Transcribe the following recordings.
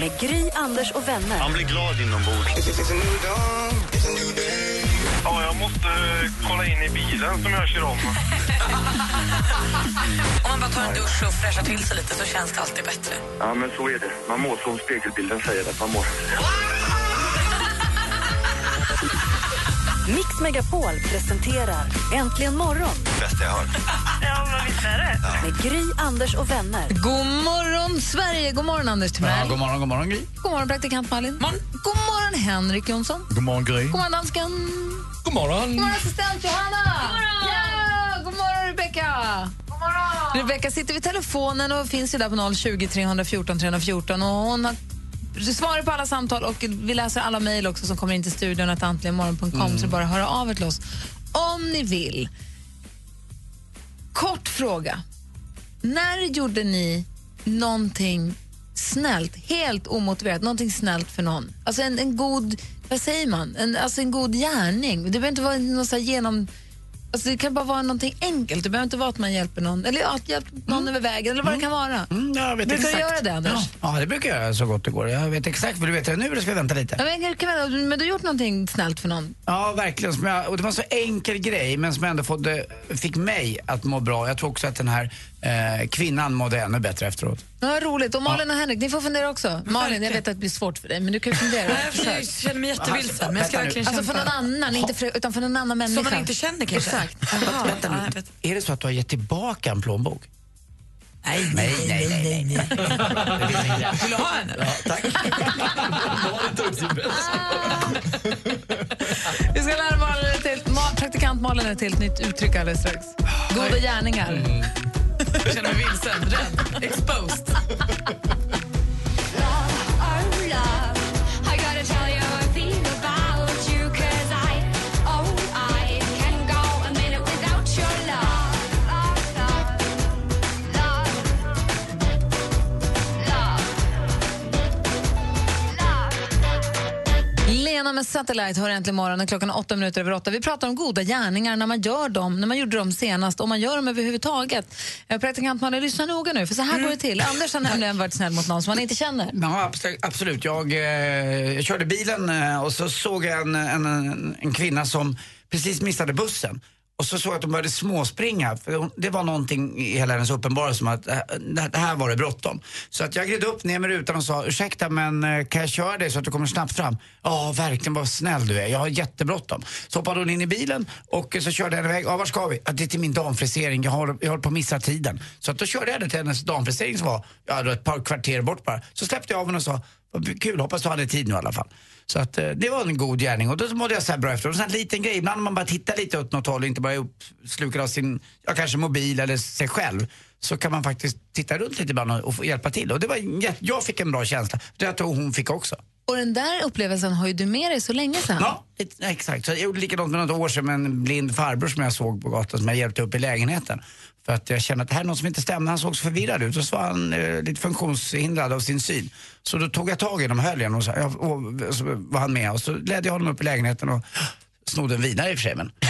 Med Gry, Anders och vänner. Man blir glad inombords. Ja, jag måste kolla in i bilen som jag kör om. Om man bara tar en dusch och fräschar till sig lite så känns det alltid bättre. Ja, men så är det. Man mår som spegelbilden säger att man mår. Mix Megapol presenterar Äntligen morgon Bästa jag hört. Ja, men visst är det. med Gry, Anders och vänner. God morgon, Sverige! God morgon, Anders Timell. Ja, god morgon, god morgon Gry. God morgon, praktikant Malin. God morgon, Henrik Jonsson. God morgon Gry. God morgon, dansken. God morgon. God morgon, assistent Johanna. God morgon! Ja, god morgon, Rebecka. God morgon. Rebecka sitter vid telefonen och finns ju där på 020 314 314. Och hon har svarar på alla samtal och vi läser alla mejl också som kommer in till studion att antligenmorgon.com så det är bara höra av er till oss om ni vill. Kort fråga. När gjorde ni någonting snällt, helt omotiverat, någonting snällt för någon? Alltså en, en god, vad säger man, en, alltså en god gärning. Det behöver inte vara något så genom... Alltså det kan bara vara någonting enkelt. Det behöver inte vara att man hjälper någon, eller att hjälper någon över vägen eller vad det kan vara. Mm, jag vet Brukar du göra det, Anders? Ja. ja, det brukar jag göra så gott det går. Jag vet exakt, för du vet jag nu eller ska vi vänta lite? Ja, men, kan, men du har gjort någonting snällt för någon? Ja, verkligen. Jag, och det var en så enkel grej, men som ändå fått, fick mig att må bra. Jag tror också att den här eh, kvinnan mådde ännu bättre efteråt. Ja, roligt. Och Malin och Henrik, ni får fundera också. Malin, jag vet att det blir svårt för dig, men du kan ju fundera. Nej, jag känner mig jättevilsen, men jag ska verkligen Alltså för någon annan, inte för, utan för någon annan människa. Som man inte känner kanske? Exakt. Jaha, Vänta nu. Är det så att du har gett tillbaka en plånbok? Nej, Nej, nej, nej, nej. Vill du ha en? Ja, tack. Vi ska lära Malin ett helt, praktikant Malin ett helt nytt uttryck alldeles strax. Goda gärningar. Jag känner mig vilsen, rädd, exposed. Lena med Satellite hör äntligen morgonen klockan åtta minuter över åtta. Vi pratar om goda gärningar när man gör dem, när man gjorde dem senast, om man gör dem överhuvudtaget. Eh, Praktikant Malin, lyssna noga nu, för så här går det till. Anders har nämligen varit snäll mot någon som han inte känner. Ja, abs- absolut. Jag, eh, jag körde bilen eh, och så såg jag en, en, en, en kvinna som precis missade bussen. Och så såg jag att hon började småspringa. För hon, det var någonting i hela hennes uppenbarelse som att äh, det här var det bråttom. Så att jag gled upp ner med rutan och sa, ursäkta men eh, kan jag köra dig så att du kommer snabbt fram? Ja, verkligen vad snäll du är. Jag har jättebråttom. Så hoppade hon in i bilen och eh, så körde jag iväg. Ja, var ska vi? Ja, det är till min damfrisering. Jag håller, jag håller på att missa tiden. Så att då körde jag henne till hennes damfrisering som var ja, ett par kvarter bort bara. Så släppte jag av henne och sa, vad kul, hoppas du hade tid nu i alla fall. Så att eh, det var en god gärning och då mådde jag så här bra efter. Och en liten grej, ibland när man bara tittar lite åt något håll och inte bara är uppslukad av sin, ja kanske mobil eller sig själv. Så kan man faktiskt titta runt lite ibland och, hjälpa till. Och det var, jag fick en bra känsla. Det tror hon fick också. Och den där upplevelsen har ju du med dig så länge sedan. Ja, exakt. Så jag gjorde likadant med något år sedan med en blind farbror som jag såg på gatan som jag hjälpte upp i lägenheten. För att jag kände att det här är något som inte stämde. Han såg så förvirrad ut och så var han eh, lite funktionshindrad av sin syn. Så då tog jag tag i honom, höll honom och så, och, och så var han med och så ledde jag honom upp i lägenheten och snodde en vinare i och för sig men.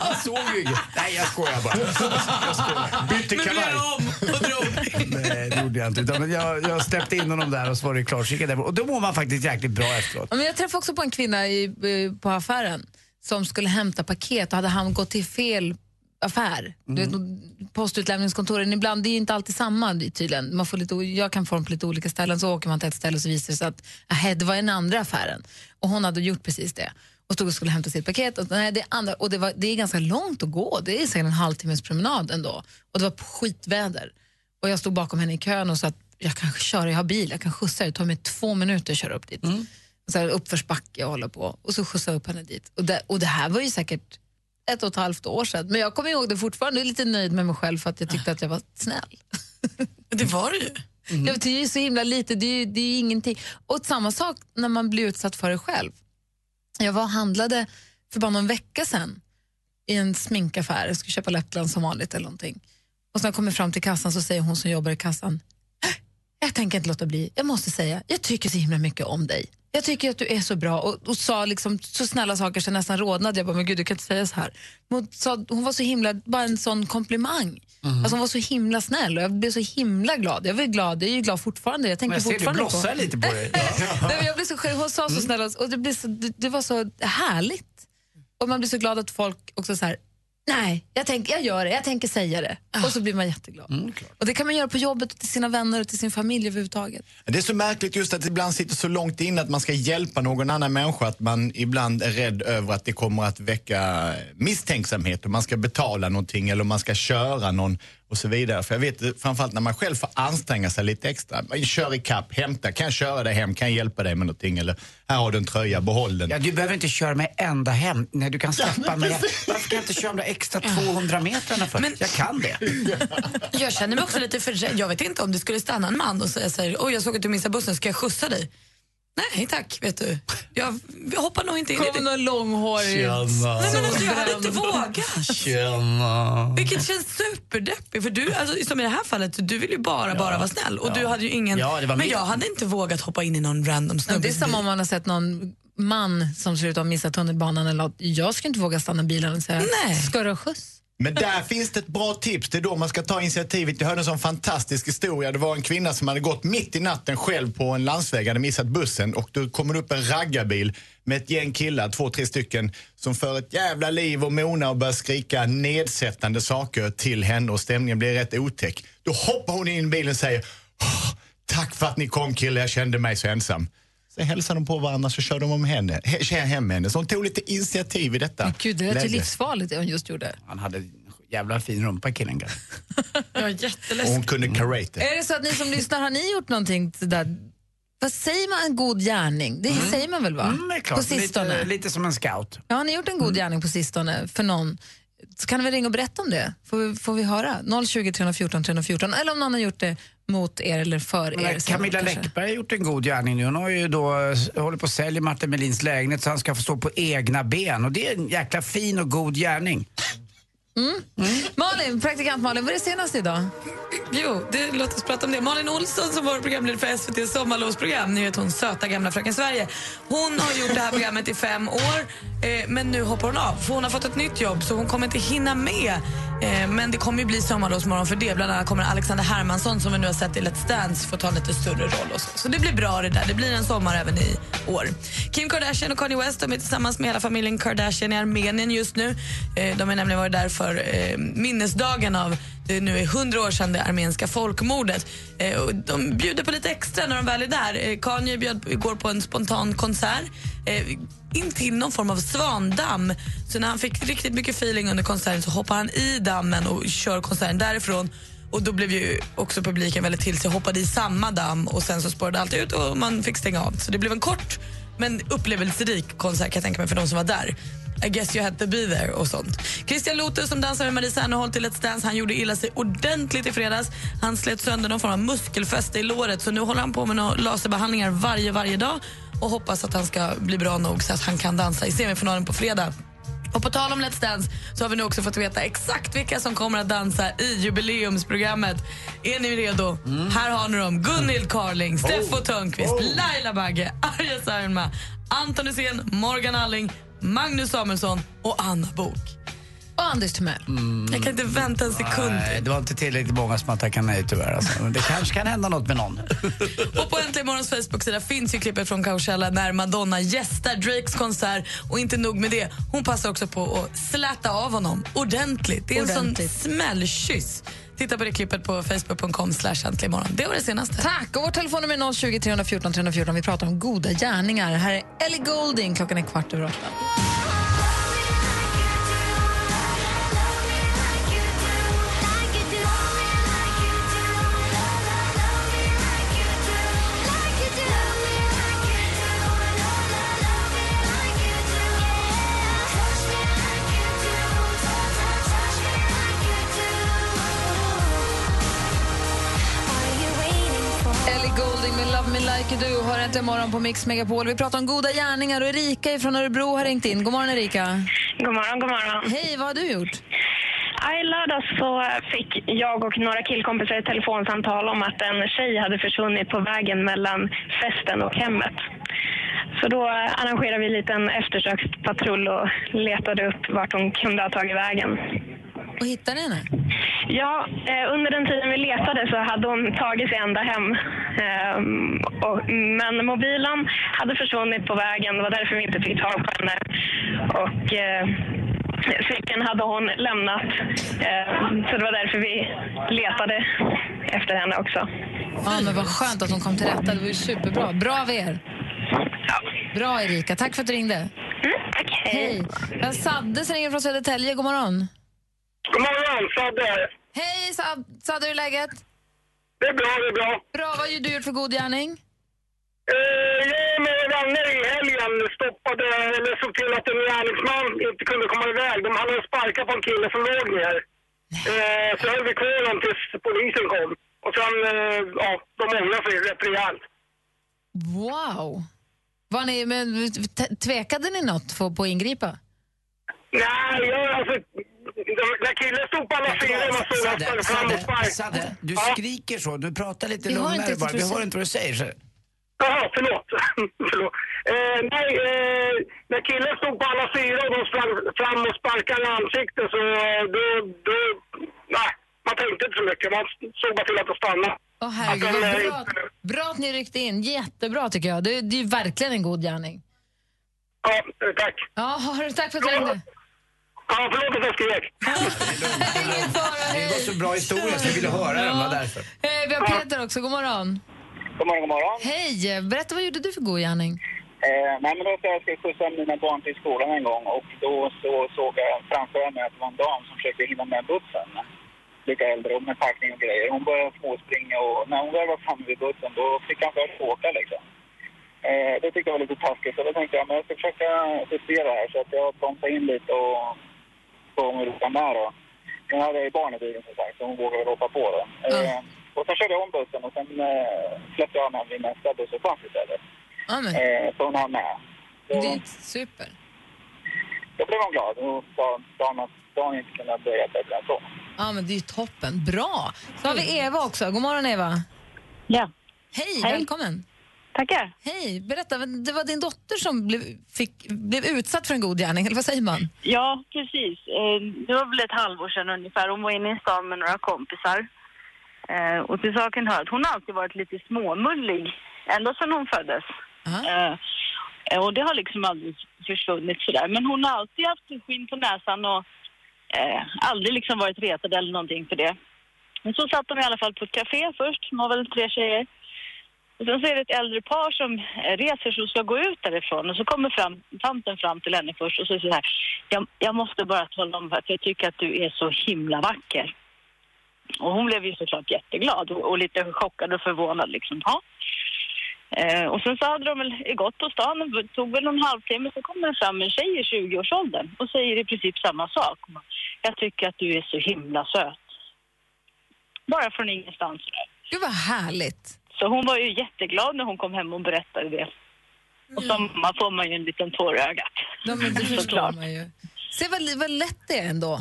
han såg ju inget. Nej jag skojar bara. Jag skojar. Bytte kavaj. om och drog. Nej det gjorde jag inte. Utan jag, jag släppte in honom där och så var det klart. Så gick. Och då mår man faktiskt jäkligt bra efteråt. Ja, Men jag träffade också på en kvinna i, eh, på affären som skulle hämta paket och hade han gått till fel affär. Vet, postutlämningskontoren, ibland, det är inte alltid samma tydligen. Man får lite, jag kan få dem på lite olika ställen, så åker man till ett ställe och så visar det sig att aha, det var den andra affären. Och hon hade gjort precis det. Och stod och skulle hämta sitt paket. Och, nej, det, är andra, och det, var, det är ganska långt att gå, det är säkert en halvtimmes promenad ändå. Och det var skitväder. Och jag stod bakom henne i kön och sa att jag kan köra, jag har bil, jag kan skjutsa dig. Det tar mig två minuter att köra upp dit. Så här, uppförsbacke och hålla på. Och så skjutsade jag upp henne dit. Och det, och det här var ju säkert ett och ett halvt år sedan. Men jag kommer ihåg det fortfarande, jag är lite nöjd med mig själv för att jag tyckte att jag var snäll. Det var det ju. Jag vet, det är så himla lite, det är, ju- det är ju ingenting. Och samma sak när man blir utsatt för det själv. Jag var och handlade för bara någon vecka sedan i en sminkaffär. Jag skulle köpa läppglans som vanligt eller någonting. Och så när jag kommer fram till kassan så säger hon som jobbar i kassan, "Äh, jag tänker inte låta bli, jag måste säga, jag tycker så himla mycket om dig. Jag tycker att du är så bra och, och sa liksom så snälla saker så jag nästan rodnade. Jag bara, men gud du kan inte säga så här. Hon, sa, hon var så himla, bara en sån komplimang. Alltså hon var så himla snäll och jag blev så himla glad. Jag var glad, jag är ju glad fortfarande. Jag tänker Men jag ser, du fortfarande blossar på lite på dig. Nej, jag blev så, hon sa så snälla och det, blev så, det, det var så härligt. Och man blir så glad att folk också så här, nej, jag, tänker, jag gör det, jag tänker säga det. Och så blir man jätteglad. och det kan man göra på jobbet, och till sina vänner och till sin familj överhuvudtaget. Det är så märkligt just att det ibland sitter så långt in att man ska hjälpa någon annan människa att man ibland är rädd över att det kommer att väcka misstänksamhet och man ska betala någonting eller man ska köra någon och så vidare. För jag vet framförallt när man själv får anstränga sig lite extra. Man kör i kapp, hämta, kan jag köra dig hem, kan jag hjälpa dig med någonting eller här har du en tröja, behåll den. Ja, du behöver inte köra mig ända hem. Nej, du kan släppa mig. Varför kan jag inte köra de extra 200 metrarna för? Men- Jag kan det. Jag känner mig också lite för Jag vet inte om det skulle stanna en man och säga så här, oj jag såg att du missade bussen, ska jag skjutsa dig? Nej tack, vet du. Jag, hoppar nog inte in i Kommer det. någon långhårig Nej, men alltså, jag hade inte vågat. Tjena. Vilket känns superdeppigt. För du, alltså, som i det här fallet, du vill ju bara, bara vara snäll. Och du hade ju ingen... Ja, det var men min- jag hade inte vågat hoppa in i någon random Ja, snubbe. Det är samma om man har sett någon man som ser ut att ha missat tunnelbanan eller. Jag skulle inte våga stanna bilen och säga, Nej. ska du ha skjuts? Men där finns det ett bra tips. Det är då man ska ta initiativet. Jag hörde en sån fantastisk historia. Det var en kvinna som hade gått mitt i natten själv på en landsväg, hade missat bussen och då kommer det upp en raggarbil med ett gäng killar, två, tre stycken, som för ett jävla liv och mona och börjar skrika nedsättande saker till henne och stämningen blir rätt otäck. Då hoppar hon in i bilen och säger Tack för att ni kom killar, jag kände mig så ensam. Så hälsade de på varandra så körde de om henne, he- hem henne. Så hon tog lite initiativ i detta Men Gud, det lät ju livsfarligt det hon just gjorde. Han hade jävla fin rumpa killen. Jag är Och hon kunde karate. Är det så att ni som lyssnar, har ni gjort någonting sådär, vad säger man, en god gärning? Det säger man väl va? Mm, det är klart. På sistone. Lite, lite som en scout. Ja, har ni gjort en god gärning på sistone för någon? Så kan ni väl ringa och berätta om det? Får vi, får vi höra? 020 314 314 eller om någon har gjort det mot er eller för Men er. Camilla kanske. Läckberg har gjort en god gärning nu. Hon har ju då, eh, håller på att sälja Martin Melins lägenhet så han ska få stå på egna ben. Och det är en jäkla fin och god gärning. Malin, praktikant Malin, vad är det senaste idag? Jo, det, låt oss prata om det. Malin Olsson som var programledare för SVTs sommarlovsprogram, ni vet hon söta gamla Fröken Sverige. Hon har gjort det här programmet i fem år, eh, men nu hoppar hon av. För hon har fått ett nytt jobb så hon kommer inte hinna med. Eh, men det kommer ju bli sommarlovsmorgon för det. Bland annat kommer Alexander Hermansson som vi nu har sett i Let's Dance få ta en lite större roll. Och så. så det blir bra det där. Det blir en sommar även i år. Kim Kardashian och Kanye West de är tillsammans med hela familjen Kardashian i Armenien just nu. Eh, de har nämligen varit där för eh, minnesdagen av det nu är 100 år sedan det armeniska folkmordet. Eh, och de bjuder på lite extra när de väl är där. Eh, Kanye bjöd igår på en spontan konsert eh, in till någon form av svandamm. Så när han fick riktigt mycket feeling under konserten så hoppar han i dammen och kör konserten därifrån. Och då blev ju också publiken väldigt till sig och hoppade i samma damm och sen så spårade allt ut och man fick stänga av. Så det blev en kort men upplevelserik konsert kan jag tänka mig för de som var där. I guess you had to be there och sånt. Christian Lotus som dansar med Marie Serneholt till Let's Dance, han gjorde illa sig ordentligt i fredags. Han slet sönder någon form av muskelfäste i låret så nu håller han på med några laserbehandlingar varje, varje dag och hoppas att han ska bli bra nog så att han kan dansa i semifinalen på fredag. Och på tal om Let's Dance så har vi nu också fått veta exakt vilka som kommer att dansa i jubileumsprogrammet. Är ni redo? Här har ni dem. Gunhild Carling, Steffo Törnqvist, Laila Bagge, Arja Saijonmaa, Anton Hysén, Morgan Alling, Magnus Samuelsson och Anna Bok. Och Anders Timell. Jag kan inte vänta en sekund. Nej, det var inte tillräckligt många som har tackat nej tyvärr. Alltså. Men Det kanske kan hända något med någon. Och på Äntligen Morgons Facebook-sida finns ju klippet från Coachella när Madonna gästar Drakes konsert. Och inte nog med det, hon passar också på att släta av honom ordentligt. Det är en Ordentligt. sån smällkyss. Titta på det klippet på facebook.com slash äntligen Det var det senaste. Tack! Och vårt telefonnummer är 020 314 314. Vi pratar om goda gärningar. Här är Ellie Golding. Klockan är kvart över åtta. Äntligen morgon på Mix Megapol. Vi pratar om goda gärningar och Erika från Örebro har ringt in. God morgon Erika. God morgon, god morgon. Hej, vad har du gjort? I lördags så fick jag och några killkompisar ett telefonsamtal om att en tjej hade försvunnit på vägen mellan festen och hemmet. Så då arrangerade vi en liten eftersökspatrull och letade upp vart hon kunde ha tagit vägen. Och hittade ni henne? Ja, eh, under den tiden vi letade så hade hon tagit sig ända hem. Ehm, men mobilen hade försvunnit på vägen, det var därför vi inte fick tag på henne. Och eh, cykeln hade hon lämnat, eh, så det var därför vi letade efter henne också. Ja, men vad skönt att hon kom till rätta. Det var ju superbra. Bra av er. Bra Erika, tack för att du ringde. Mm, tack, hej. Vi har Sadde som ringer från Södertälje. God morgon. God morgon, Sadde. Hej Sad- hur är läget? Det är bra, det är bra. Bra, vad har du gjort för god gärning? Eh, jag och några vänner i helgen stoppade, eller såg till att en gärningsman inte kunde komma iväg. De hade sparkat på en kille som låg ner. Eh, så höll vi kvar dem tills polisen kom. Och sen, eh, ja, de ångrade sig rätt rejält. Wow. Var ni, men, tvekade ni något för, på att ingripa? Nej, jag, alltså, när killen stod på alla fyra man såg att han fram och Sadde, spark. Sadde, du Ja. skriker så. Du pratar lite Vi lugnare bara. Vi hör säger. inte vad du säger. Så. Jaha, förlåt. förlåt. Eh, nej, eh, när killen stod på alla fyra och de sprang fram och sparkade i ansiktet så eh, då, då, nej, man tänkte inte så mycket. Man såg bara till att de stannade. Åh herregud, Att eh, bra, bra att ni ryckte in. Jättebra tycker jag. Det, det är ju verkligen en god gärning. Ja, tack. Ja, har du- tack för att du ringde. Ja, förlåt att jag skrek. Det var så bra historia så jag ville höra den. var därför. Eh, vi har Peter också, god morgon. God morgon, god morgon. Hej, berätta vad gjorde du för god gärning? Eh, nej, men då ska jag ska skjutsa mina barn till skolan en gång och då så såg jag framför mig att det var en dam som försökte hinna med bussen. Lite äldre och med packning och grejer. Hon började småspringa och när hon väl var framme vid bussen då fick han först åka liksom. Eh, det tyckte jag var lite taskigt så då tänkte jag men jag ska försöka justera här så att jag bromsade in lite och det kan med då. Nu hade jag ju barn i bilen som sagt så hon vågade hoppa på då. Eh, och sen körde jag om bussen och sen eh, släppte jag henne vid nästa busshållplats istället. Ja, men. Eh, så hon hann med. Så Det är super. då blev hon glad och sa hon att dagen inte kunde börja bättre än så. Ja, men det är ju toppen. Bra. Så har vi Eva också. God morgon Eva. Ja. Hej, Hej. välkommen. Tackar. Hej, berätta. Det var din dotter som blev, fick, blev utsatt för en god gärning, eller vad säger man? Ja, precis. Eh, Det var väl ett halvår sedan ungefär. Hon var inne i stan med några kompisar. Eh, Och till saken hör att hon har alltid varit lite småmullig, ända sedan hon föddes. Eh, Och det har liksom aldrig försvunnit sådär. Men hon har alltid haft skinn på näsan och aldrig liksom varit retad eller någonting för det. Men så satt de i alla fall på ett café först, de var väl tre tjejer. Och sen så är det ett äldre par som eh, reser sig och ska gå ut därifrån och så kommer fram, tanten fram till henne först och så säger så här, jag, jag måste bara tala om att jag tycker att du är så himla vacker. Och hon blev ju såklart jätteglad och, och lite chockad och förvånad liksom. Ja. Eh, och sen så hade de väl gått på stan, det tog väl någon halvtimme, så kommer det fram en tjej i 20-årsåldern och säger i princip samma sak. Jag tycker att du är så himla söt. Bara från ingenstans. Gud vad härligt. Så hon var ju jätteglad när hon kom hem och berättade det. Och som mamma får man ju en liten tår i ögat. Ja, men det förstår Såklart. man ju. Se vad, vad lätt det är ändå.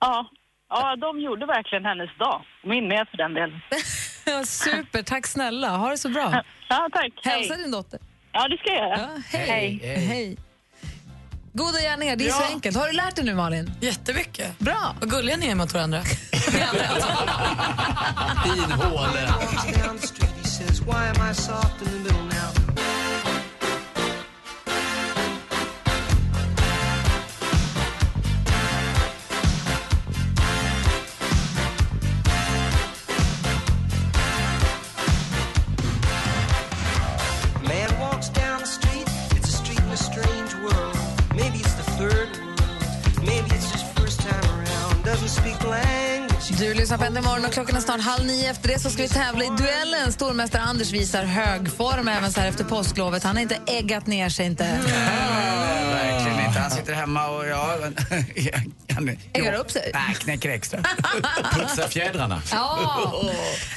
Ja. ja, de gjorde verkligen hennes dag. Min med för den delen. Ja, super, tack snälla. Ha det så bra. Ja, tack. Hälsa Hej. din dotter. Ja, det ska jag göra. Ja, hej. hej. Goda gärningar, det är så Ja. enkelt. Har du lärt dig nu Malin? Jättemycket. Bra. Vad gulliga ni är mot varandra. Fin håle. Why am I soft in the middle? Klockan är snart halv nio. Efter det så ska vi tävla i duellen. Stormästare Anders visar hög form även så här efter påsklovet. Han har inte äggat ner sig inte. verkligen inte. Han sitter hemma och ja... Han, Äggar upp sig? Nej, knäcker extra. Putsa fjädrarna. Ja.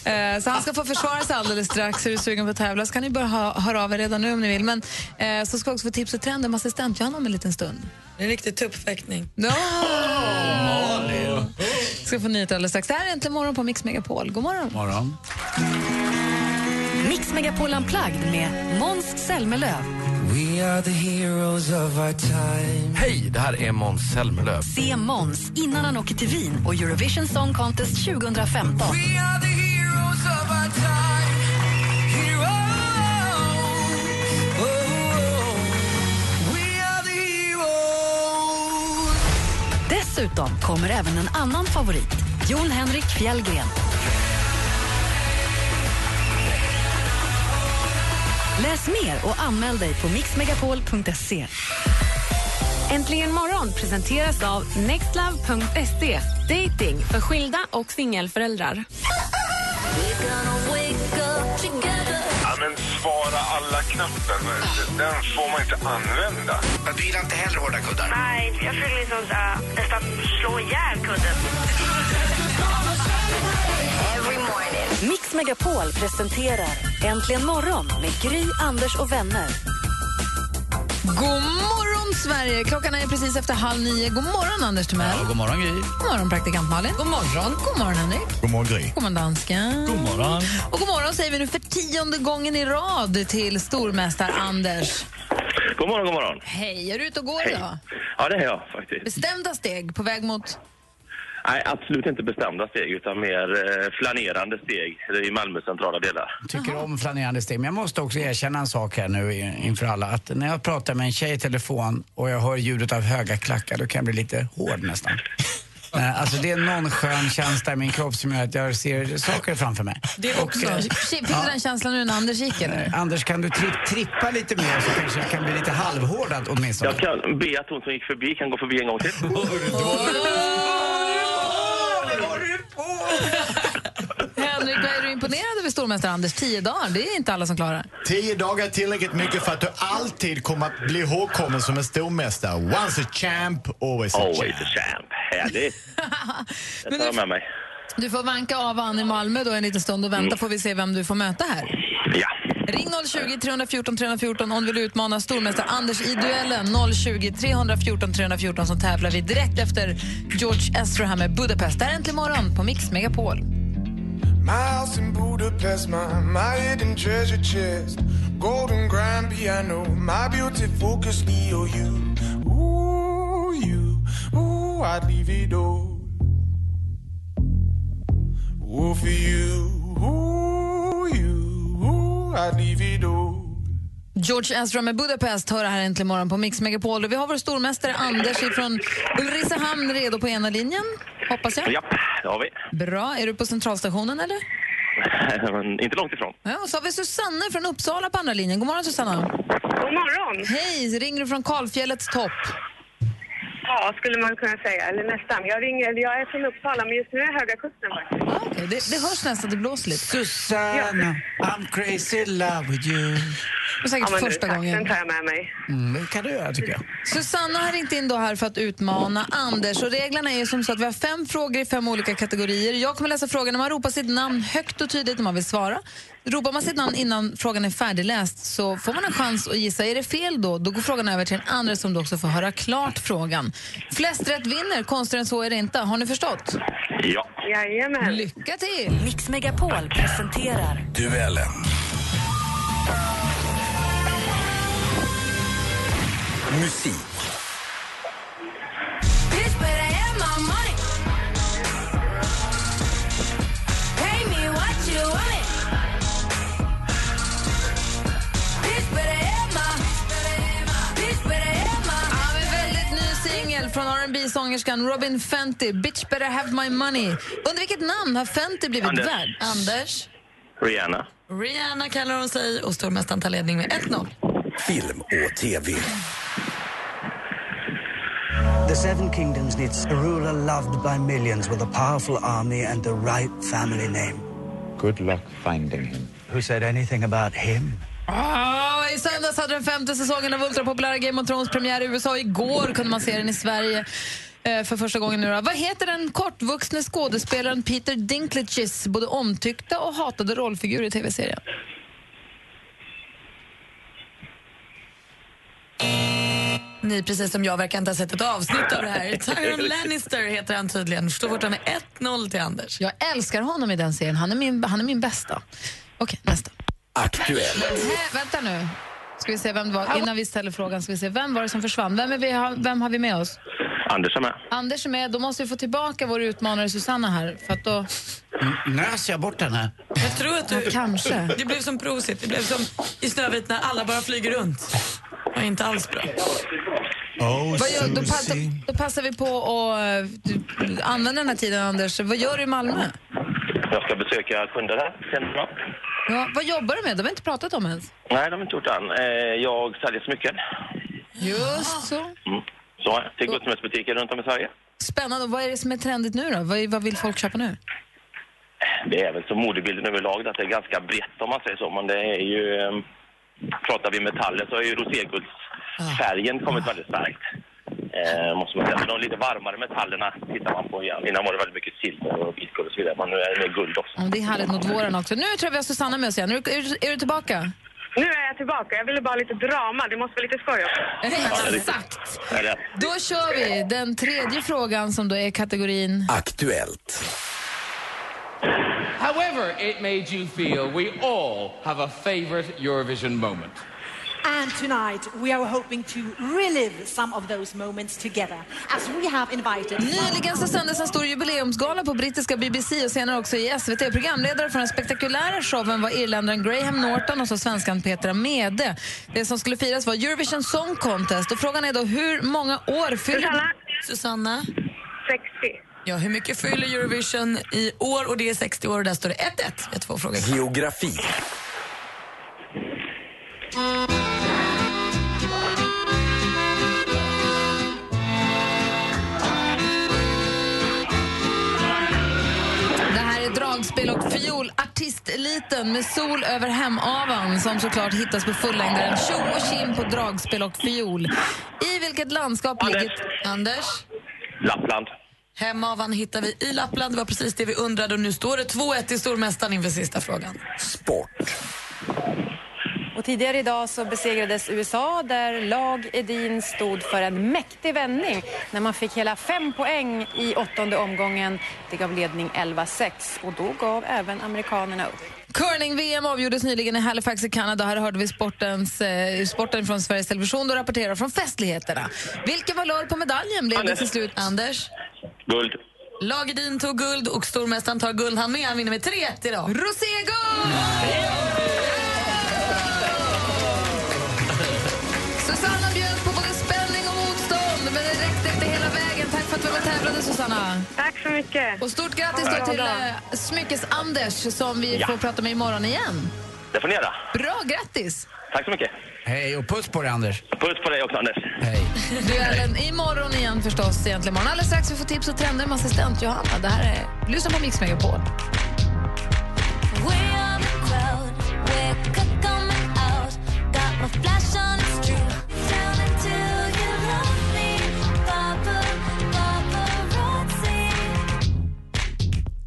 Eh, Så han ska få försvara sig alldeles strax. Är du sugen på att tävla så kan ni börja hö- höra av er redan nu om ni vill. Men eh, så ska vi också få tips och trender med assistent Johanna om en liten stund. Det är en riktig tuppfäktning. Ja. Ska få nyheter alldeles strax. Det här är Äntligen morgon på Mix Megapol. God morgon. Morgon. Mix Megapol Unplugged med Måns Zelmerlöw. We are the heroes of our time. Hej, det här är Måns Zelmerlöw. Se Måns innan han åker till Wien och Eurovision Song Contest 2015. We are the heroes of our time. Dessutom kommer även en annan favorit, Jon Henrik Fjällgren. Läs mer och anmäl dig på mixmegapol.se. Äntligen morgon presenteras av nextlove.se. Dating för skilda och singelföräldrar. Alla-knappen, den får man inte använda. Du gillar inte heller hårda kuddar? Nej, jag försöker liksom uh, nästan slå ihjäl kudden. Mix Megapol presenterar Äntligen morgon med Gry, Anders och vänner. God morgon, Sverige! Klockan är precis efter halv nio. God morgon, Anders Timell. Ja, god morgon, Gry. God morgon, praktikant Malin. God morgon. God morgon, Henrik. God morgon, Gry. God morgon, dansken. God morgon. Och god morgon säger vi nu för tionde gången i rad till stormästare Anders. God morgon, god morgon. Hej, är du ute och går idag? Ja, det är jag faktiskt. Bestämda steg på väg mot... Nej, absolut inte bestämda steg, utan mer eh, flanerande steg i Malmö centrala delar. tycker om flanerande steg. Men jag måste också erkänna en sak här nu inför alla. Att när jag pratar med en tjej i telefon och jag hör ljudet av höga klackar, då kan jag bli lite hård nästan. Eh, Alltså det är någon skön känsla i min kropp som gör att jag ser saker framför mig. Det också. Fick du den känslan nu när Anders gick, eller? Anders, kan du tri- trippa lite mer så kanske jag kan bli lite halvhårdad åtminstone? Jag kan be att hon som gick förbi kan gå förbi en gång till. Henrik, vad är du imponerad över stormästare Anders? Tio dagar, det är inte alla som klarar. Tio dagar är tillräckligt mycket för att du alltid kommer att bli ihågkommen som en stormästare. Once a champ, always a Always champ. a champ. Härligt. Det tar jag med mig. Du får vanka av Ann i Malmö då en liten stund och vänta får vi se vem du får möta här. Ja. Ring 020 314 314 om du vill utmana stormästare Anders i duellen. 020 314 314 som tävlar vi direkt efter George Ezra här med Budapest. Det här är Äntligen morgon på Mix Megapol. My house in Budapest, my, my hidden treasure chest. Golden grand piano, my beauty focus, EOU. Oh, Ooh, you. Ooh, I'd leave it all. Ooh, for you. Ooh, you. Ooh, I'd leave it all. George Ezra med Budapest hör här äntligen morgon på Mix Megapol. Och vi har vår stormästare Anders från Ulricehamn redo på ena linjen, hoppas jag. Japp, det har vi. Bra. Är du på centralstationen eller? Inte långt ifrån. Ja, och så har vi Susanne från Uppsala på andra linjen. God morgon Susanna. God morgon. Hej, ringer du från Kalfjällets topp? Ja, skulle man kunna säga. Eller nästan. Jag, ringer, jag är från Uppsala, men just nu är jag Höga Kusten faktiskt. Okay, det, det hörs nästan, det blåser lite. Susanna, I'm crazy in love with you. Det är säkert du, första tack, gången. Den tar jag med mig. Mm, det kan du göra tycker jag. Susanna har ringt in då här för att utmana Anders. Och reglerna är ju som så att vi har fem frågor i fem olika kategorier. Jag kommer läsa frågorna. Man ropar sitt namn högt och tydligt när man vill svara. Ropar man sitt namn innan frågan är färdigläst så får man en chans att gissa. Är det fel då, då går frågan över till en andra som då också får höra klart frågan. Flest rätt vinner, konstigare än så är det inte. Har ni förstått? Ja. Jajamän. Lycka till! Mix Megapol presenterar Duellen. Musik. Från rb sångerskan Robin Fenty, Bitch better have my money. Under vilket namn har Fenty blivit Anders. värd? Anders? Rihanna. Rihanna kallar hon sig och stormästaren tar ledning med 1-0. Film och TV. The Seven Kingdoms needs a ruler loved by millions with a powerful army and the right family name. Good luck finding him. Who said anything about him? Ah, I söndags hade den femte säsongen av ultrapopulära Game of Thrones premiär i USA. Igår kunde man se den i Sverige eh, för första gången. nu då. Vad heter den kortvuxne skådespelaren Peter Dinklages både omtyckta och hatade rollfigur i tv-serien? Ni, precis som jag, verkar inte ha sett ett avsnitt av det här. Tyron Lannister heter han tydligen. Står fortfarande 1-0 till Anders. Jag älskar honom i den serien. Han är min, han är min bästa. Okej, nästa. Aktuellt. Nej, vänta nu. Ska vi se vem det var. Innan vi ställer frågan ska vi se vem var det som försvann. Vem, är vi, vem har vi med oss? Anders är med. Anders är med. Då måste vi få tillbaka vår utmanare Susanna här. För att då... Nös jag bort henne? Jag tror att du... Ja, kanske. Det blev som Prosit. Det blev som i Snövit när alla bara flyger runt. Det var inte alls bra. Vad gör, då, pa, då, då passar vi på att uh, använda den här tiden, Anders. Vad gör du i Malmö? Jag ska besöka kunder här senare. Ja, vad jobbar du med? Det har vi inte pratat om ens. Nej, de har inte gjort det än. Eh, Jag säljer smycken. Just så. Mm. Så, till guldsmedsbutiker runt om i Sverige. Spännande. Och vad är det som är trendigt nu då? Vad, vad vill folk köpa nu? Det är väl som modebilden överlag, att det är ganska brett om man säger så. Men det är ju... eh, Pratar vi metaller så har ju roséguldsfärgen kommit väldigt starkt. Eh, måste man säga. Men de lite varmare metallerna tittar man på igen. Innan var det väldigt mycket silver och vitguld och så vidare. Men nu är det guld också. Ja, det är härligt mot våren också. Nu tror jag vi har Susanna med oss igen. Är är, du- är du tillbaka? Nu är jag tillbaka. Jag ville bara lite drama. Det måste vara lite skoj också. Exakt. Då kör vi den tredje frågan som då är kategorin... Aktuellt. However it made you feel, we all have a favourite Eurovision moment. And tonight we are hoping to relive some of those moments together as we have invited... Nyligen så sändes en stor jubileumsgala på brittiska BBC och senare också i SVT. Programledare för den spektakulära showen var irländaren Graham Norton och så svenskan Petra Mede. Det som skulle firas var Eurovision Song Contest och frågan är då hur många år fyller... Susanna. Susanna? 60. Ja, hur mycket fyller Eurovision i år? Och det är 60 år och där står det 1-1. Vi har två frågor kvar. Geografi. Artisteliten med sol över hemavan som såklart hittas på fullängdaren Tjo och Kim på dragspel och fiol. I vilket landskap ligger... Anders? Lappland. Hemavan hittar vi i Lappland. Det var precis det vi undrade och nu står det 2-1 till stormästaren inför sista frågan. Och tidigare idag så besegrades USA där lag Edin stod för en mäktig vändning när man fick hela fem poäng i åttonde omgången. Det gav ledning 11-6 och då gav även amerikanerna upp. Curling-VM avgjordes nyligen i Halifax i Kanada. Här hörde vi sportens, eh, sporten från Sveriges Television och rapporterar från festligheterna. Vilken valör på medaljen blev det till slut? Anders? Guld. Lagedin tog guld och stormästaren tar guld han med. Han vinner med 3-1 idag. Roséguld! Susanna. Tack så mycket. Och stort grattis då till eh, Smyckes-Anders som vi Ja. får prata med imorgon igen. Det får ni göra. Bra, grattis! Tack så mycket. Hej och puss på dig Anders. Puss på dig också, Anders. Hej. Duellen imorgon igen förstås, egentligen imorgon. Alldeles strax vi får tips och trender med assistent Johanna. Det här är... Lyssna på Mix Megapol.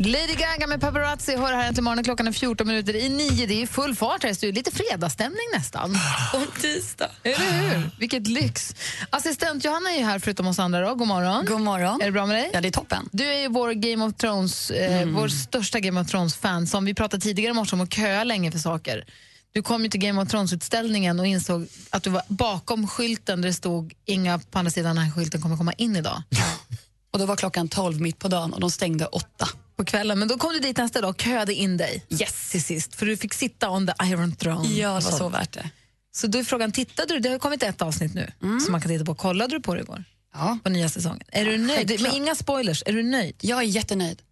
Lady Gaga med paparazzi hör här äntligen morgon. Klockan är 14 minuter i nio. Det är full fart här i studion. Lite fredagsstämning nästan. Och tisdag. Eller hur? Vilket lyx. Assistent Johanna är ju här förutom oss andra. Då. God morgon. God morgon. Är det bra med dig? Ja, det är toppen. Du är ju vår Game of Thrones, eh, vår största Game of Thrones-fan som vi pratade tidigare i morse om att köa länge för saker. Du kom ju till Game of Thrones-utställningen och insåg att du var bakom skylten där det stod inga på andra sidan den här skylten kommer komma in idag. Och då var klockan 12 mitt på dagen och de stängde åtta. På kvällen. Men då kom du dit nästa dag och köade in dig. Yes. Till sist. För du fick sitta on the Iron Throne. Ja, det var så värt det. Så då är frågan, tittade du? Det har kommit ett avsnitt nu som man kan titta på. Kollade du på det igår? Ja. På nya säsongen. Är du nöjd? Självklart. Men inga spoilers. Är du nöjd? Jag är jättenöjd.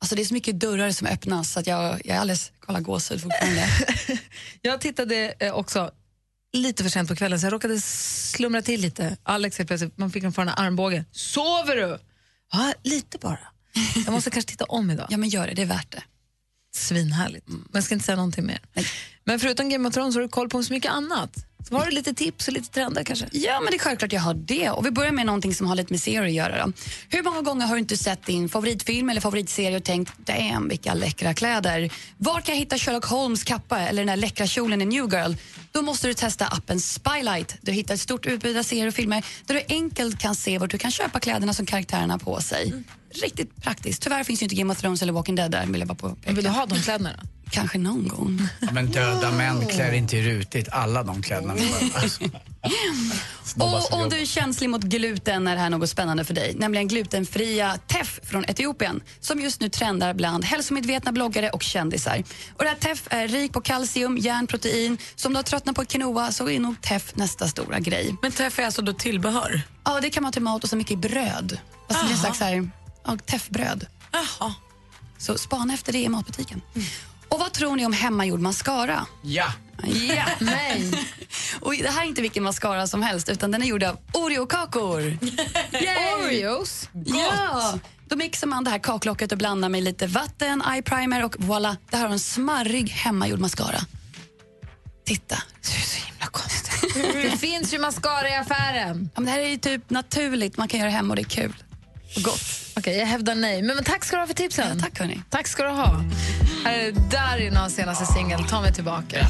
Alltså, det är så mycket dörrar som öppnas så att jag, jag är alldeles kolla gåshud fortfarande. Jag tittade eh, också lite för sent på kvällen så jag råkade slumra till lite. Alex helt plötsligt, man fick en från armbåge. Sover du? Ja, lite bara. Jag måste kanske titta om idag. Ja, men gör det. Det är värt det. Svinhärligt. Men jag ska inte säga någonting mer. Men förutom Game of Thrones har du koll på så mycket annat. Så har du lite tips och lite trender kanske? Ja, men det är självklart jag har det. Och vi börjar med någonting som har lite med serier att göra. Då. Hur många gånger har du inte sett din favoritfilm eller favoritserie och tänkt damn vilka läckra kläder. Var kan jag hitta Sherlock Holmes kappa eller den där läckra kjolen i New Girl? Då måste du testa appen Spylight. Du hittar ett stort utbud av serier och filmer där du enkelt kan se var du kan köpa kläderna som karaktärerna har på sig. Riktigt praktiskt. Tyvärr finns ju inte Game of Thrones eller Walking Dead där. Vill jag bara påpeka. Vill du ha de kläderna? Kanske någon gång. Men döda män klär inte i rutigt. Alla de kläderna. Alltså. Och om du är känslig mot gluten är det här något spännande för dig. Nämligen glutenfria teff från Etiopien som just nu trendar bland hälsomedvetna bloggare och kändisar. Och det här teff är rik på kalcium, järn, protein. Så om du har tröttnat på quinoa så är nog teff nästa stora grej. Men teff är alltså då tillbehör? Ja, det kan man till mat och så mycket bröd. Fast det är en slags så här, ja, teffbröd. Så spana efter det i matbutiken. Och vad tror ni om hemmagjord mascara? Ja. Ja, nej. Och det här är inte vilken mascara som helst, utan den är gjord av Oreo-kakor. Oreos? Ja! Då mixar man det här kaklocket och blandar med lite vatten, eye primer och voilà, det här har en smarrig hemmagjord mascara. Titta. Det är så himla konstigt. det finns ju mascara i affären. Ja, men det här är ju typ naturligt, man kan göra hemma och det är kul. Och gott. Okej, jag hävdar nej. Men, men tack ska du ha för tipsen. Ja, tack hörni. Tack ska du ha. Här är Darin hans senaste singel, Ta mig tillbaka.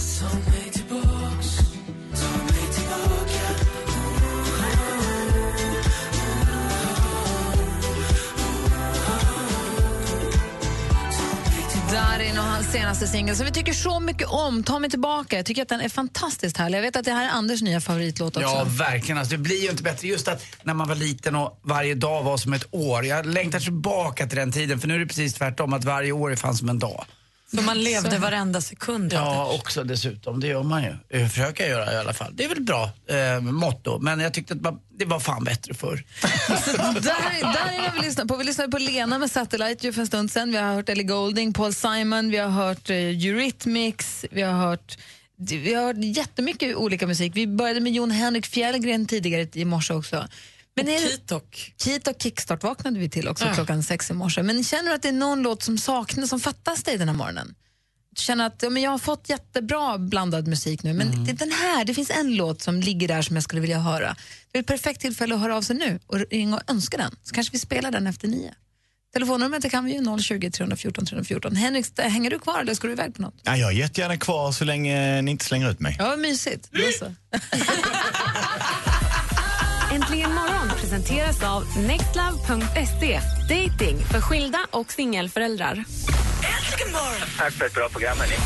Darin och hans senaste singel som vi tycker så mycket om, Ta mig tillbaka. Jag tycker att den är fantastiskt härlig. Jag vet att det här är Anders nya favoritlåt också. Ja, verkligen. Alltså, det blir ju inte bättre. Just att när man var liten och varje dag var som ett år. Jag längtar tillbaka till den tiden för nu är det precis tvärtom att varje år är fan som en dag. För man levde varenda sekund. Ja, också dessutom. Det gör man ju. Eh, Försöka göra i alla fall. Det är väl bra eh, motto. Men jag tyckte att man, det var fan bättre förr. där, där är vi lyssnar på. Vi lyssnade på Lena med Satellite ju för en stund sedan. Vi har hört Ellie Goulding, Paul Simon, vi har hört uh, Eurythmics, vi har hört vi har hört jättemycket olika musik. Vi började med Jon Henrik Fjällgren tidigare i morse också. Men är det- Kitok. Kitok Kickstart vaknade vi till också Ja. klockan sex i morse. Men känner du att det är någon låt som saknas, som fattas dig den här morgonen? Du känner att ja, men jag har fått jättebra blandad musik nu, men det är den här, det finns en låt som ligger där som jag skulle vilja höra. Det är ett perfekt tillfälle att höra av sig nu och ringa och önska den, så kanske vi spelar den efter nio. Telefonnumret det kan vi ju 020 314 314. Henrik, hänger du kvar eller ska du iväg på något? Ja, jag är jättegärna kvar så länge ni inte slänger ut mig. Ja, vad mysigt. Äntligen morgon presenteras av nextlove.se. Dating för skilda och singelföräldrar. Tack för ett bra program, hörni.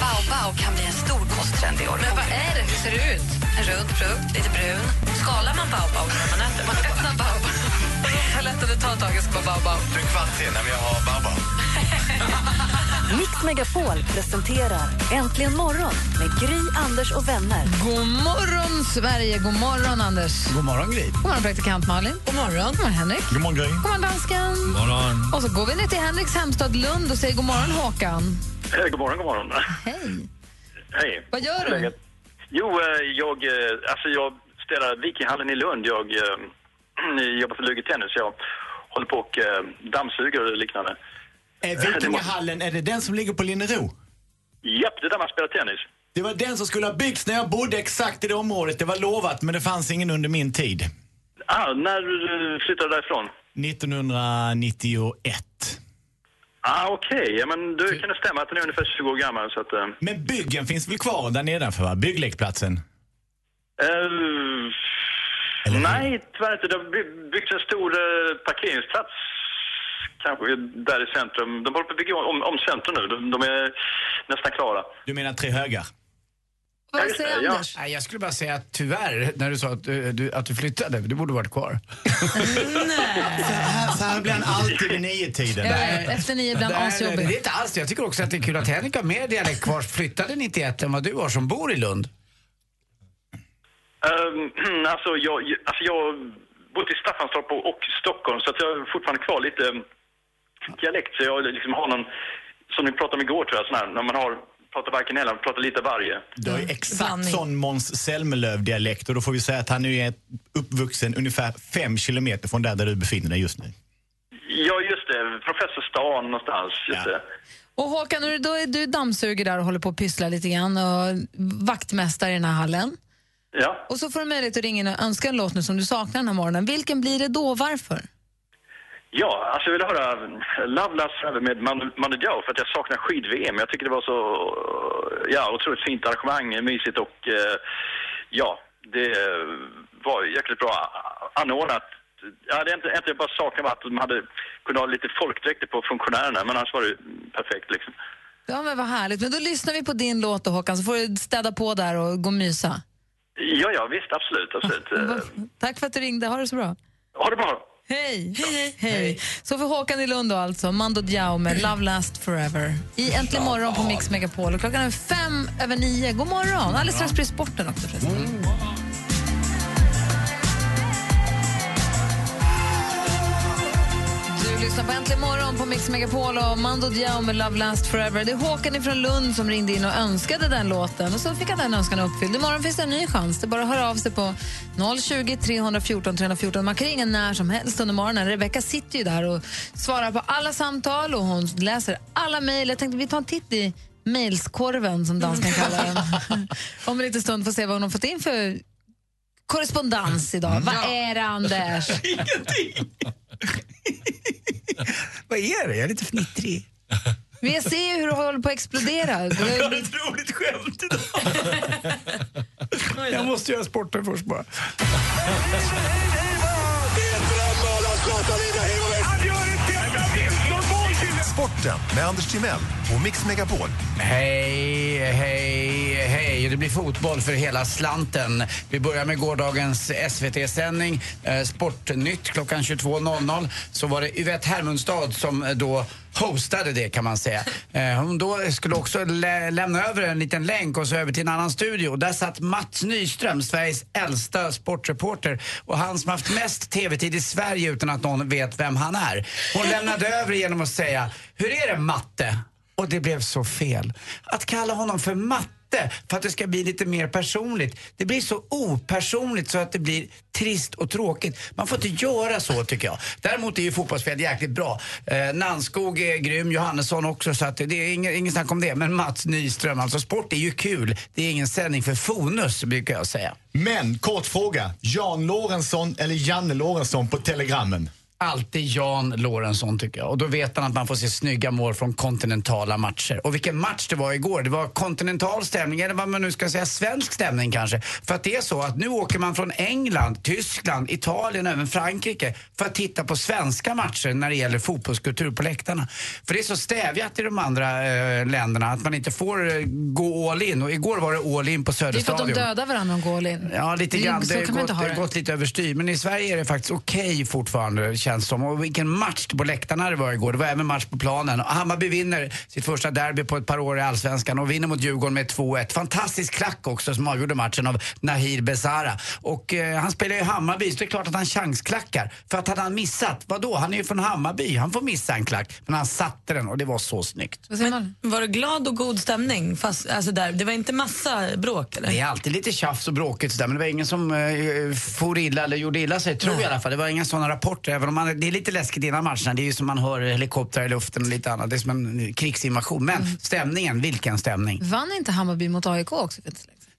Baobab kan bli en stor kosttrend i år. Men vad är det? Hur ser det ut? En rund frukt, lite brun. Skalar man baobab när man äter? Man öppnar baobab. Hur lätt att det tar ett tag att skapa baobab. Du är kvart sen när vi har baobab. Mix Megapol presenterar Äntligen morgon med Gry, Anders och vänner. God morgon, Sverige. God morgon, Anders. God morgon, Gry. God morgon, praktikant Malin. God morgon. God morgon, Henrik. God morgon, Gry. God morgon, dansken. morgon. Och så går vi ner till Henriks hemstad Lund och säger god morgon, Håkan. Eh, God morgon, god morgon. Hej. Hej. Vad gör du? Jo, eh, jag, eh, alltså jag spelar Vikinghallen i Lund. Jag eh, jobbar för Lugi Tennis. Jag håller på och dammsuger och liknande. Är Vikingahallen, är det den som ligger på Linnero? Japp, det är där man spelar tennis. Det var den som skulle ha byggts när jag bodde exakt i det området. Det var lovat, men det fanns ingen under min tid. Ah, när eh, flyttade du därifrån? 1991. Ah, Okej, ja, men då kan det stämma att den är ungefär 20 år gammal. Så att, eh, Men byggen finns väl kvar där nedanför, va? Bygglekplatsen? eh, nej, tyvärr inte. Det har by- byggts en stor eh, parkeringsplats kanske där i centrum. De håller på att bygga om, om centrum nu. De, de är nästan klara. Du menar tre högar? Vad säger Ja. Anders? Nej, jag skulle bara säga att tyvärr, när du sa att du, du, att du flyttade, du borde varit kvar. Här, så här blir han alltid vid nio-tiden. Vet, efter nio Nej, nej, asjobbig. Det är inte alls. Jag tycker också att det är kul att Henrik har mer dialekt kvar, flyttade 91 än vad du har som bor i Lund. Um, alltså, jag, alltså jag bott i Staffanstorp och, Stockholm så att jag har fortfarande kvar lite um, dialekt. Så jag liksom har någon, som ni pratade om igår tror jag, sån här, när man har pratar varken eller, pratar lite varje. Du har ju exakt sån Måns Zelmerlöw-dialekt och då får vi säga att han nu är uppvuxen ungefär fem kilometer från där, där du befinner dig just nu. Ja, just det. Professor Stan någonstans. Just det. Och Håkan, nu är- då är du dammsuger där och håller på att pyssla lite grann och vaktmästare i den här hallen. Ja. Och så får du möjlighet att ringa in och önska en låt nu som du saknar den här morgonen. Vilken blir det då? Varför? Ja, alltså jag vill höra Love Last Forever med Manu, Diao för att jag saknar skid-VM. Jag tycker det var så, ja, otroligt fint arrangemang, mysigt och eh, ja, det var jäkligt bra anordnat. Ja, det är inte, inte jag bara saknar att de hade kunnat ha lite folkdräkter på funktionärerna, men annars var det perfekt liksom. Ja, men vad härligt. Men då lyssnar vi på din låt då, Håkan, så får du städa på där och gå och mysa. Ja, ja, visst, absolut, absolut. Eh, Tack för att du ringde. Ha det så bra. Ha det bra. Hej! Hej! Så för Håkan i Lund då alltså, Mando Diao med Love Last Forever. I Äntligen morgon på Mix Megapol. Och klockan är fem över nio. God morgon! Alldeles strax blir sporten också förresten. Du lyssnar på Äntligen morgon på Mix Megapol och Mando Diao med Love Last Forever. Det är Håkan från Lund som ringde in och önskade den låten och så fick han den önskan uppfylld. Imorgon finns det en ny chans. Det är bara att höra av sig på 020 314 314. Man kan ringa när som helst under morgonen. Rebecka sitter ju där och svarar på alla samtal och hon läser alla mejl. Jag tänkte vi tar en titt i mejlskorven som dansken kallar den. Om en liten stund får se vad hon har fått in för korrespondens idag. Vad är det, Anders? Ingenting! Vad är det? Jag är lite fnittrig. Men jag ser ju hur du håller på att explodera. Jag har ett roligt skämt idag. Jag måste göra sporten först bara. Sporten med Anders Timell och Mix Megapol. Hej, hej, hej. Det blir fotboll för hela slanten. Vi börjar med gårdagens SVT-sändning. Eh, Sportnytt klockan 22.00. Så var det Yvette Hermundstad som eh, då hostade det kan man säga. Eh, hon då skulle också lä- lämna över en liten länk och så över till en annan studio. Där satt Mats Nyström, Sveriges äldsta sportreporter och han som haft mest TV-tid i Sverige utan att någon vet vem han är. Hon lämnade över genom att säga, hur är det matte? Och det blev så fel. Att kalla honom för matte för att det ska bli lite mer personligt. Det blir så opersonligt så att det blir trist och tråkigt. Man får inte göra så tycker jag. Däremot är ju fotbollsspel jäkligt bra. Eh, Nannskog är grym, Johannesson också så att det är ingen, ingen snack om det. Men Mats Nyström, alltså sport är ju kul. Det är ingen sändning för fonus brukar jag säga. Men, kort fråga. Jan Lorentzon eller Janne Lorentzon på telegrammen? Alltid Jan Lorentzon tycker jag. Och då vet man att man får se snygga mål från kontinentala matcher. Och vilken match det var igår. Det var kontinental stämning, eller vad man nu ska säga, svensk stämning kanske. För att det är så att nu åker man från England, Tyskland, Italien och även Frankrike för att titta på svenska matcher när det gäller fotbollskultur på läktarna. För det är så stävjat i de andra eh, länderna att man inte får eh, gå all in. Och igår var det all in på Det är för att de Söderstadion. dödar varandra och går all in. Ja, lite grann. Det gått, det det. har gått lite överstyr. Men i Sverige är det faktiskt okej fortfarande, känns som. Och vilken match på läktarna det var igår. Det var även match på planen. Och Hammarby vinner sitt första derby på ett par år i Allsvenskan och vinner mot Djurgården med 2-1. Fantastisk klack också som avgjorde matchen av Nahir Besara. Och eh, han spelar ju i Hammarby, så det är klart att han chansklackar. För att hade han missat, vadå? Han är ju från Hammarby. Han får missa en klack. Men han satte den och det var så snyggt. Men, var det glad och god stämning? Fast, alltså där, det var inte massa bråk? Eller? Det är alltid lite tjafs och bråkigt sådär, men det var ingen som eh, for illa eller gjorde illa sig, tror jag i alla fall. Det var inga sådana rapporter, även om man, det är lite läskigt innan matcherna. Det är ju som man hör helikoptrar i luften och lite annat. Det är som en krigsinvasion. Men stämningen, vilken stämning. Vann inte Hammarby mot AIK också?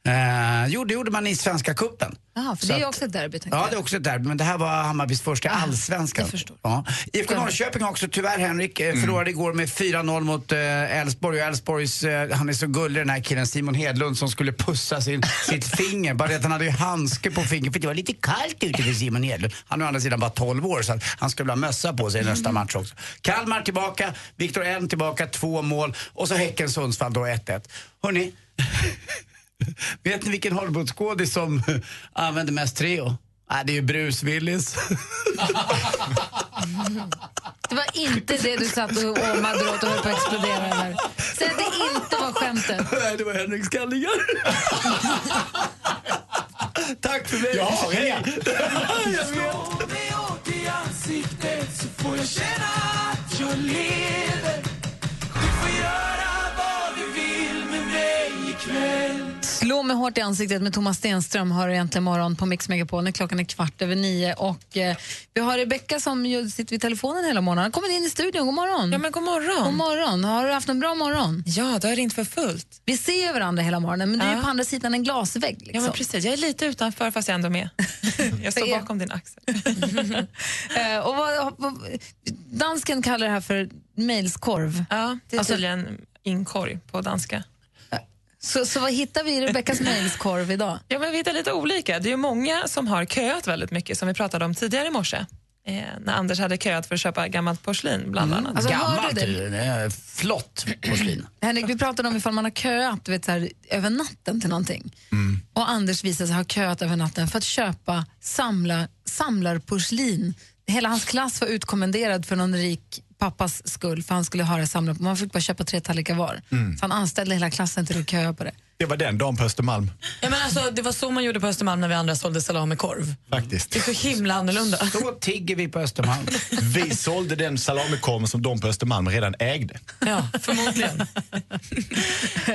Eh, jo, det gjorde man i Svenska cupen. Jaha, för Så det är att- också ett derby. Ja, jag. det är också ett derby, men det här var Hammarbys första allsvenskan. Ja. IFK Norrköping har också tyvärr, Henrik, eh, förlorade igår med 4-0 mot eh, Elfsborg. Och Elfsborgs, eh, han är så gullig den här killen, Simon Hedlund, som skulle pussa sin, sitt finger. Bara det att han hade ju handske på fingret, för det var lite kallt ute för Simon Hedlund. Han är å andra sidan bara 12 år, så att han skulle ha mössa på sig i nästa match också. Kalmar tillbaka, Viktor Elm tillbaka, två mål. Och så Häcken-Sundsvall då 1-1. Hörni, vet ni vilken Hollywoodskådis som använder mest Treo? Nej, det är ju Bruce Willis. Det var inte det du satt och åmade åt och höll på att explodera över. Säg att det inte var skämtet. Nej, det var Henrik Skallingar. Tack för mig. Jag har. Jag vet. Slå med med Hårt i ansiktet med Thomas Stenström har egentligen morgon på Mix Megapol när klockan är kvart över nio. Och, eh, vi har Rebecka som ju sitter vid telefonen hela morgonen. Kommer in i studion. God morgon. Ja, men god morgon. God morgon. Har du haft en bra morgon? Ja, det har ringt för fullt. Vi ser ju varandra hela morgonen, men du är Ja. på andra sidan en glasvägg. Liksom. Ja, men precis. Jag är lite utanför fast jag är ändå med. jag står bakom din axel. Eh, och vad, vad, dansken kallar det här för mejlskorv. Ja, det är Alltså- tydligen inkorg på danska. Så, så vad hittar vi i Rebeckas mejlskorv idag? Ja, men vi hittar lite olika. Det är ju många som har köat väldigt mycket, som vi pratade om tidigare i morse. Eh, när Anders hade köat för att köpa gammalt porslin, bland annat. Alltså, Gammalt, flott porslin. Henrik, vi pratade om ifall man har köat du vet, så här, över natten till någonting. Och Anders visade sig ha köat över natten för att köpa samla, samlarporslin. Hela hans klass var utkommenderad för någon rik pappas skull för han skulle ha det samlat. Man fick bara köpa tre tallrikar var. Mm. Så han anställde hela klassen till att köa på det. Det var den dagen på Östermalm, Ja, men alltså, det var så man gjorde på Östermalm när vi andra sålde salamikorv. faktiskt. Det är så himla annorlunda. Så tigger vi på Östermalm. Vi sålde den salamikorven som de på Östermalm redan ägde. Ja, förmodligen.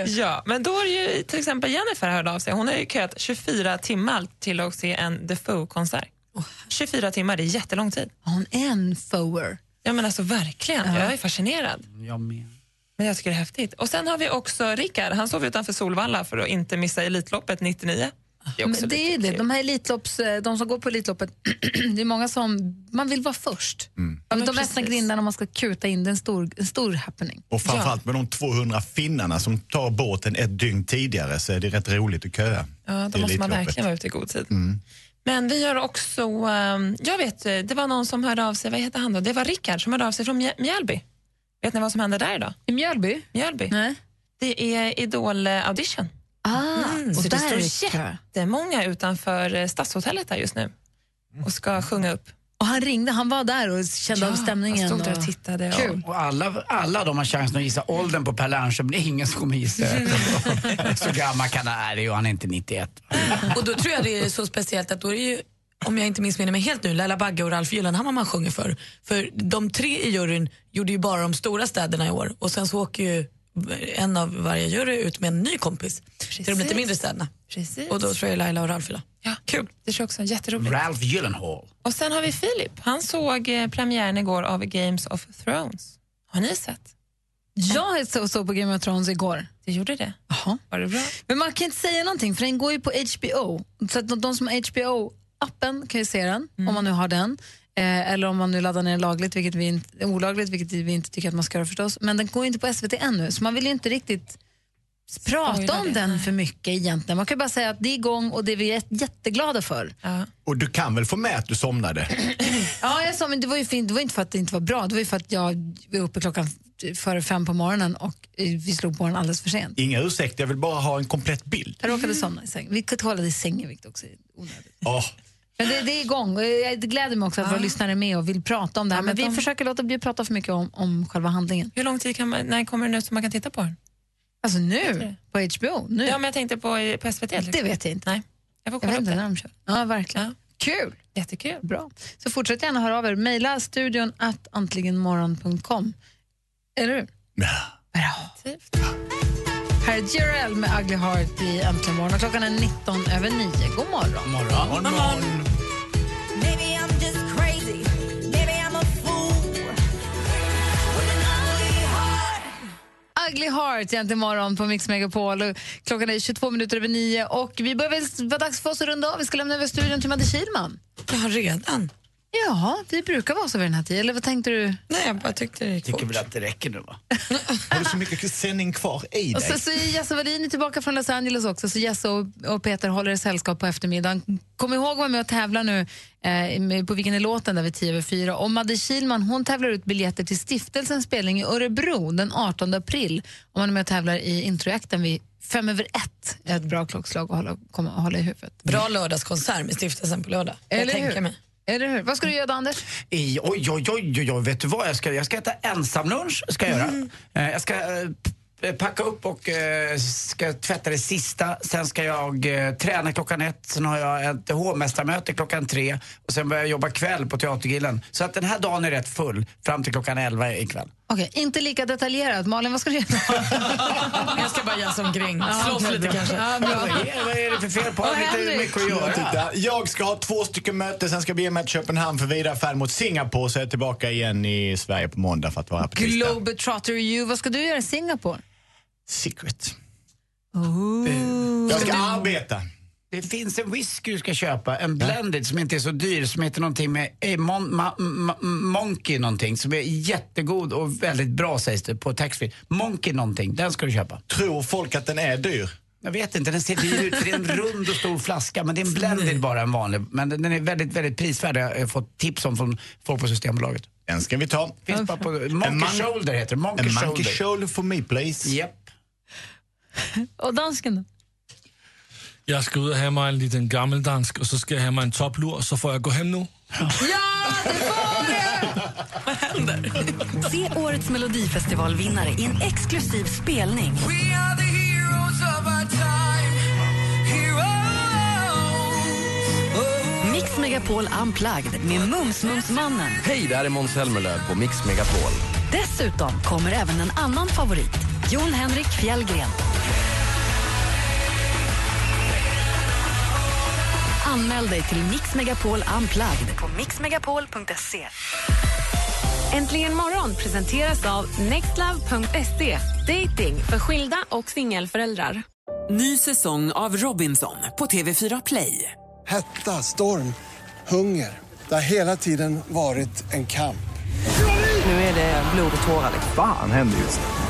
ja, men då är det ju till exempel Jennifer hörde av sig. Hon har ju köat 24 timmar till att se en The Foo-konsert. 24 timmar, det är jättelång tid. Hon är en foer. Ja, men alltså verkligen. Jag är fascinerad. Jag med. Men jag tycker det är häftigt. Och sen har vi också Rickard. Han sov utanför Solvalla för att inte missa Elitloppet 99. Det är Men det är det. De här Elitlopps, eh, de som går på Elitloppet, det är många som, man vill vara först. Mm. de men öppnar grindarna man ska kuta in, det är en stor, en stor happening. Och framförallt med de 200 finnarna som tar båten ett dygn tidigare så är det rätt roligt att köa. Ja, då måste man verkligen vara ute i god tid. Mm. Men vi gör också, ehm, jag vet, eh, det var någon som hörde av sig, vad heter han då? Det var Rickard som hörde av sig från Mjällby. Vet ni vad som hände där idag? I Mjölby? Mjölby. Nej. Det är Idol-audition. Ah, Mm, och så det står jättemånga utanför eh, Stadshotellet där just nu och ska sjunga upp. Och han ringde, han var där och kände av stämningen. han stod där och och- tittade. Kul. Och alla, alla de har chansen att gissa åldern på Per Lernström, det är ingen som kommer gissa. så gammal kan han, är han är inte 91. Och då tror jag det är så speciellt att då är det ju om jag inte missminner mig helt nu, Laila Bagge och Ralf Gyllenhammar man sjunger för. För de tre i juryn gjorde ju bara de stora städerna i år och sen så åker ju en av varje jury ut med en ny kompis till de lite mindre städerna. Precis. Och då tror jag Laila och Ralf idag. Ja, Kul. Det tror jag också. Jätteroligt. Ralph Gyllenhaal. Och sen har vi Filip. Han såg eh, premiären igår av Games of Thrones. Har ni sett? Jag såg så på Game of Thrones igår. Du gjorde det? Jaha. Var det bra? Men man kan inte säga någonting för den går ju på HBO. Så att de- de som har HBO-appen kan ju se den, om man nu har den. Eh, eller om man nu laddar ner lagligt, vilket vi inte, olagligt, vilket vi inte tycker att man ska göra förstås. Men den går inte på SVT ännu, så man vill ju inte riktigt prata om det, den för mycket egentligen. Man kan bara säga att det är igång och det är vi jät- jätteglada för. Ja. Och du kan väl få med att du somnade? Ja, jag sa, men det var ju fint. Det var inte för att det inte var bra, det var ju för att jag var uppe klockan före fem på morgonen och eh, vi slog på den alldeles för sent. Inga ursäkter, jag vill bara ha en komplett bild. Jag råkade somna i sängen. Vi kollade i sängen, vilket också är onödigt. Åh, Men det, det är igång och jag gläder mig också att våra lyssnare är med och vill prata om det här. Ja, men men vi de- försöker låta bli att prata för mycket om, om själva handlingen. Hur lång tid kan man, när kommer den ut så man kan titta på den? Alltså nu, på HBO? Nu? Ja, men jag tänkte på, på SVT. Liksom. det vet jag inte. Nej, jag får Jag kolla vet upp inte det. när de kör. Ja, verkligen. Kul! Jättekul. Bra. Så fortsätt gärna höra av er. Mejla studion att antligenmorgon.com. Eller hur? Bra. Här är Jarell med Ugly Heart i Äntligen morgon. Klockan är 19 över 9. God morgon. morgon. God morgon. With an ugly heart. Egentligen morgon på Mix Megapol. Och Klockan är 22 minuter över 9 och vi börjar väl vara dags för oss att runda av. Vi ska lämna över studion till Madde Kihlman. Ja, redan? Ja, vi brukar vara så vid den här tiden. Eller vad tänkte du? Nej, jag bara tyckte det gick Tycker fort. väl att det räcker nu va? har du så mycket sändning kvar i Och dig? så, så är Jesse Wallin tillbaka från Los Angeles också, så Jesse och, och Peter håller er sällskap på eftermiddagen. Kom ihåg att vara med och tävla nu eh, på Vilken är låten där vid 10 över 4. Och Madde Kihlman hon tävlar ut biljetter till Stiftelsens spelning i Örebro den 18 april. Om man är med och tävlar i introjakten vid fem över ett. är ett bra klockslag att hålla, komma, hålla i huvudet. Bra lördagskonsert med stiftelsen på lördag. Jag Eller tänker hur? mig. Eller hur? Vad ska du göra då, Anders? I, oj, oj, oj, oj, vet du vad jag ska Jag ska äta ensamlunch, ska jag göra. Eh, Jag ska eh, packa upp och eh, ska tvätta det sista. Sen ska jag eh, träna klockan ett. Sen har jag ett hovmästarmöte klockan tre. Och sen börjar jag jobba kväll på Teatergillen. Så att den här dagen är rätt full fram till klockan elva ikväll. Okej, inte lika detaljerat. Malin, vad ska du göra? Jag ska bara jassa omkring, slåss okej, lite kanske. Ja, bra. Vad är, vad är det för fel på Vad Lite händer? mycket att göra. jag ska ha två stycken möten, sen ska jag bege mig till Köpenhamn för vidare färd mot Singapore. Så är jag tillbaka igen i Sverige på måndag för att vara här på tisdag. Globetrotter you. Vad ska du göra i Singapore? Secret. Oh. Jag ska arbeta. Det finns en whisky du ska köpa, en blended som inte är så dyr, som heter någonting med eh, mon, ma, ma, Monkey någonting, som är jättegod och väldigt bra sägs det på taxfree. Monkey någonting, den ska du köpa. Tror folk att den är dyr? Jag vet inte, den ser dyr ut för det är en rund och stor flaska men det är en blended bara en vanlig. Men den är väldigt, väldigt prisvärd. Jag har fått tips om från folk på Systembolaget. Den ska vi ta. Finns bara på En Monkey man- Shoulder heter det. Monkey monkey Shoulder. shoulder for me please. Japp. Och dansken då? Jeg skal ud og have mig en liten gammeldansk, og så skal jeg have mig en toplur, så får jeg gå hem nu. Se årets Melodifestivalvinnare i en exklusiv spelning. Mix Megapol Unplugged med Mums-Mums-mannen. Hej, det här är Måns Zelmerlöw på Mix Megapol. Dessutom kommer även en annan favorit, Jon Henrik Fjällgren. Anmäl dig till Mix Megapol Unplugged på mixmegapol.se. Äntligen morgon presenteras av nextlove.se. Dating för skilda och singelföräldrar. Ny säsong av Robinson på TV4 Play. Hetta, storm, hunger. Det har hela tiden varit en kamp. Nu är det blod och tårar. Fan händer just nu.